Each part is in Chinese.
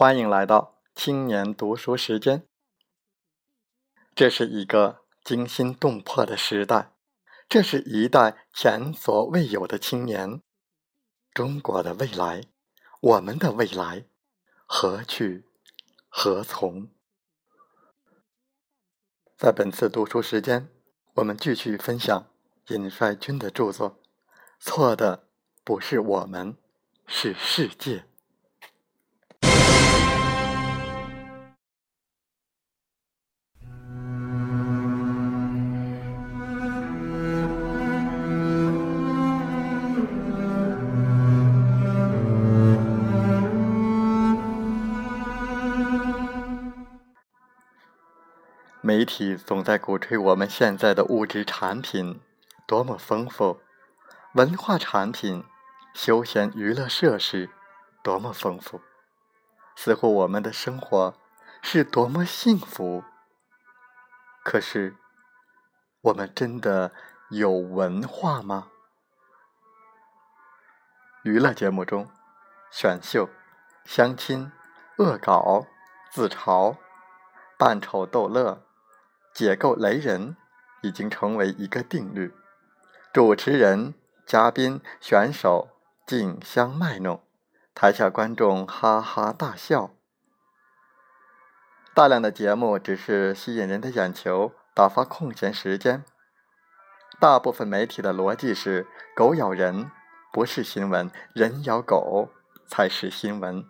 欢迎来到青年读书时间。这是一个惊心动魄的时代，这是一代前所未有的青年。中国的未来，我们的未来，何去何从？在本次读书时间，我们继续分享尹帅军的著作。错的不是我们，是世界。媒体总在鼓吹我们现在的物质产品多么丰富。文化产品、休闲娱乐设施多么丰富，似乎我们的生活是多么幸福。可是，我们真的有文化吗？娱乐节目中，选秀、相亲、恶搞、自嘲、扮丑逗乐、解构雷人，已经成为一个定律。主持人。嘉宾、选手竞相卖弄，台下观众哈哈大笑。大量的节目只是吸引人的眼球，打发空闲时间。大部分媒体的逻辑是：狗咬人不是新闻，人咬狗才是新闻，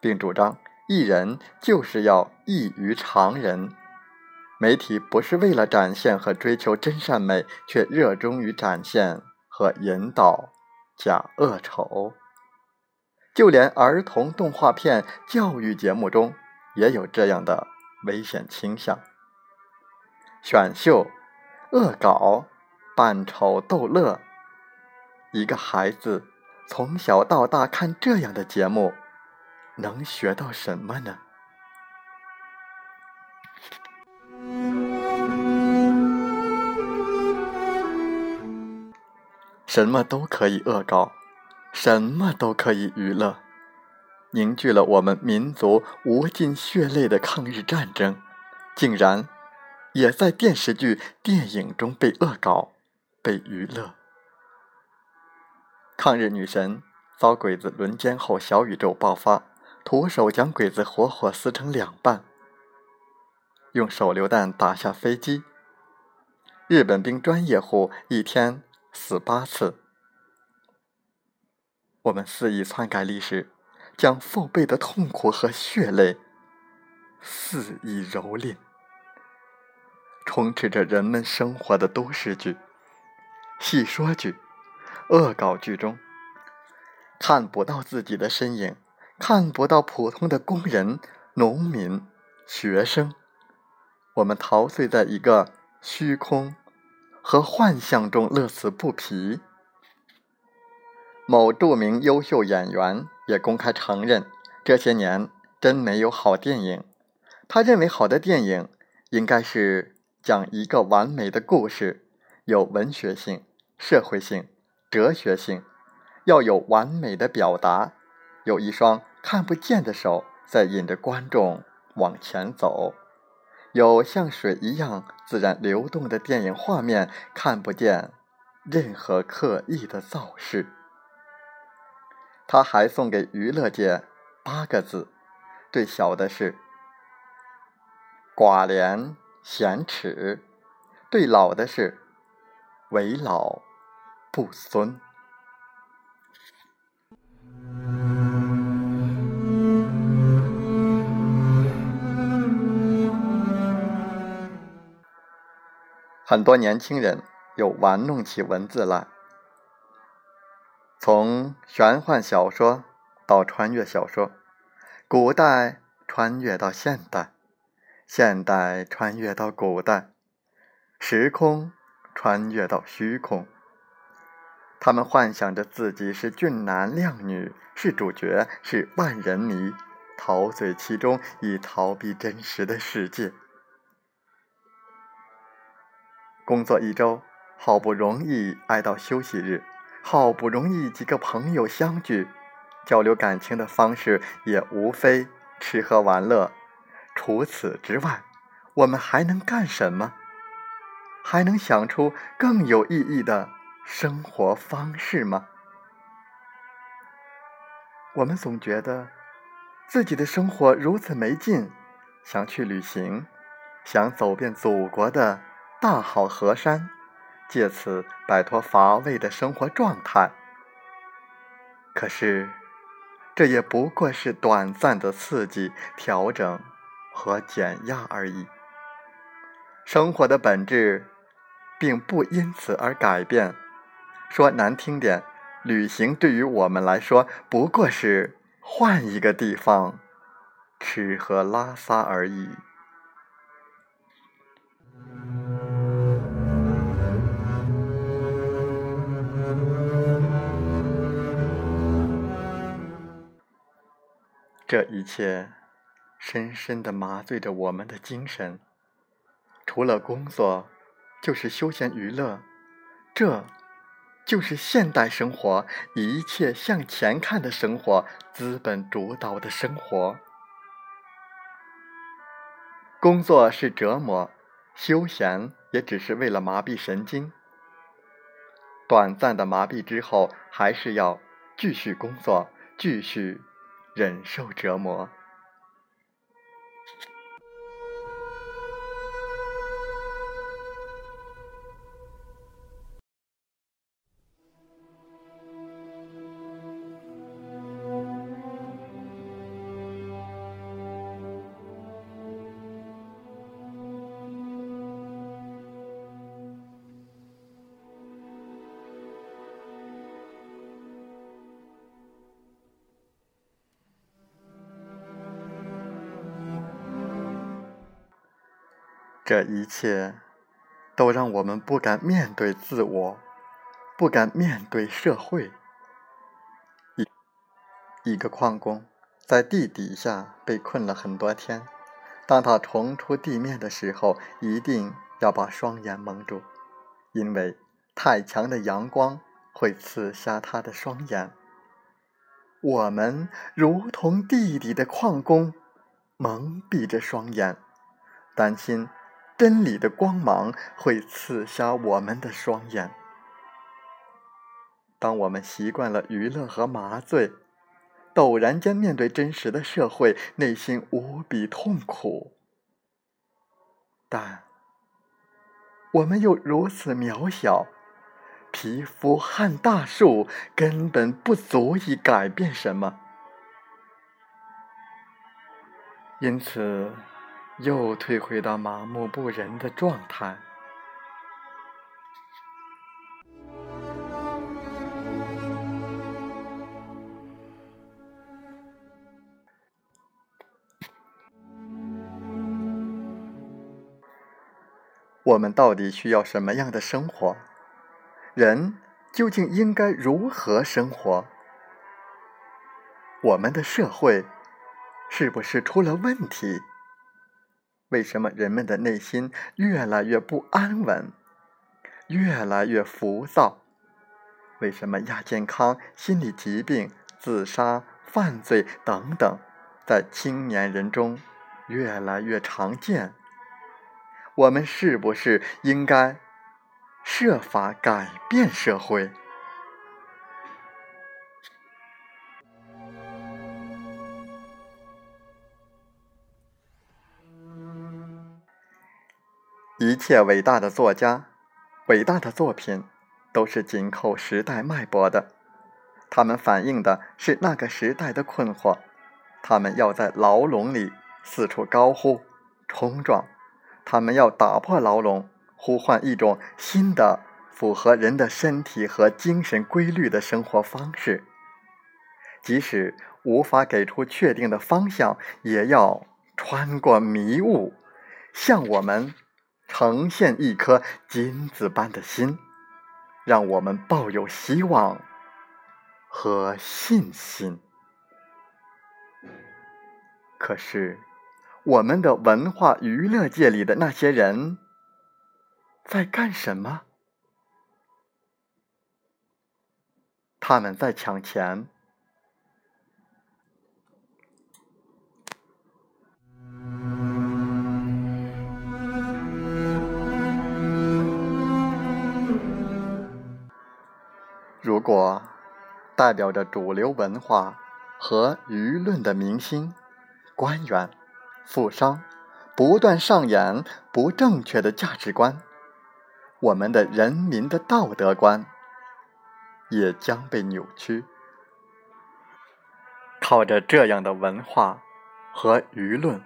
并主张艺人就是要异于常人。媒体不是为了展现和追求真善美，却热衷于展现。和引导假恶丑，就连儿童动画片、教育节目中也有这样的危险倾向。选秀、恶搞、扮丑逗乐，一个孩子从小到大看这样的节目，能学到什么呢？什么都可以恶搞，什么都可以娱乐，凝聚了我们民族无尽血泪的抗日战争，竟然也在电视剧、电影中被恶搞、被娱乐。抗日女神遭鬼子轮奸后，小宇宙爆发，徒手将鬼子活活撕成两半，用手榴弹打下飞机。日本兵专业户一天。死八次，我们肆意篡改历史，将父辈的痛苦和血泪肆意蹂躏。充斥着人们生活的都市剧、戏说剧、恶搞剧中，看不到自己的身影，看不到普通的工人、农民、学生，我们陶醉在一个虚空。和幻象中乐此不疲。某著名优秀演员也公开承认，这些年真没有好电影。他认为好的电影应该是讲一个完美的故事，有文学性、社会性、哲学性，要有完美的表达，有一双看不见的手在引着观众往前走。有像水一样自然流动的电影画面，看不见任何刻意的造势。他还送给娱乐界八个字：对小的是寡廉鲜耻，对老的是为老不尊。很多年轻人又玩弄起文字来，从玄幻小说到穿越小说，古代穿越到现代，现代穿越到古代，时空穿越到虚空。他们幻想着自己是俊男靓女，是主角，是万人迷，陶醉其中，以逃避真实的世界。工作一周，好不容易挨到休息日，好不容易几个朋友相聚，交流感情的方式也无非吃喝玩乐。除此之外，我们还能干什么？还能想出更有意义的生活方式吗？我们总觉得自己的生活如此没劲，想去旅行，想走遍祖国的大好河山，借此摆脱乏味的生活状态。可是，这也不过是短暂的刺激、调整和减压而已。生活的本质。并不因此而改变。说难听点，旅行对于我们来说不过是换一个地方吃喝拉撒而已。这一切深深的麻醉着我们的精神。除了工作。就是休闲娱乐，这就是现代生活一切向前看的生活，资本主导的生活。工作是折磨，休闲也只是为了麻痹神经。短暂的麻痹之后，还是要继续工作，继续忍受折磨。这一切都让我们不敢面对自我，不敢面对社会。一一个矿工在地底下被困了很多天，当他重出地面的时候，一定要把双眼蒙住，因为太强的阳光会刺瞎他的双眼。我们如同地底的矿工，蒙蔽着双眼，担心。真理的光芒会刺瞎我们的双眼。当我们习惯了娱乐和麻醉，陡然间面对真实的社会，内心无比痛苦。但我们又如此渺小，皮肤撼大树，根本不足以改变什么。因此。又退回到麻木不仁的状态。我们到底需要什么样的生活？人究竟应该如何生活？我们的社会是不是出了问题？为什么人们的内心越来越不安稳，越来越浮躁？为什么亚健康、心理疾病、自杀、犯罪等等，在青年人中越来越常见？我们是不是应该设法改变社会？一切伟大的作家、伟大的作品，都是紧扣时代脉搏的。他们反映的是那个时代的困惑。他们要在牢笼里四处高呼、冲撞。他们要打破牢笼，呼唤一种新的、符合人的身体和精神规律的生活方式。即使无法给出确定的方向，也要穿过迷雾，向我们。呈现一颗金子般的心，让我们抱有希望和信心。可是，我们的文化娱乐界里的那些人在干什么？他们在抢钱，如果代表着主流文化和舆论的明星、官员、富商不断上演不正确的价值观，我们的人民的道德观也将被扭曲。靠着这样的文化和舆论，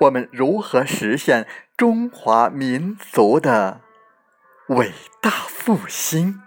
我们如何实现中华民族的伟大复兴？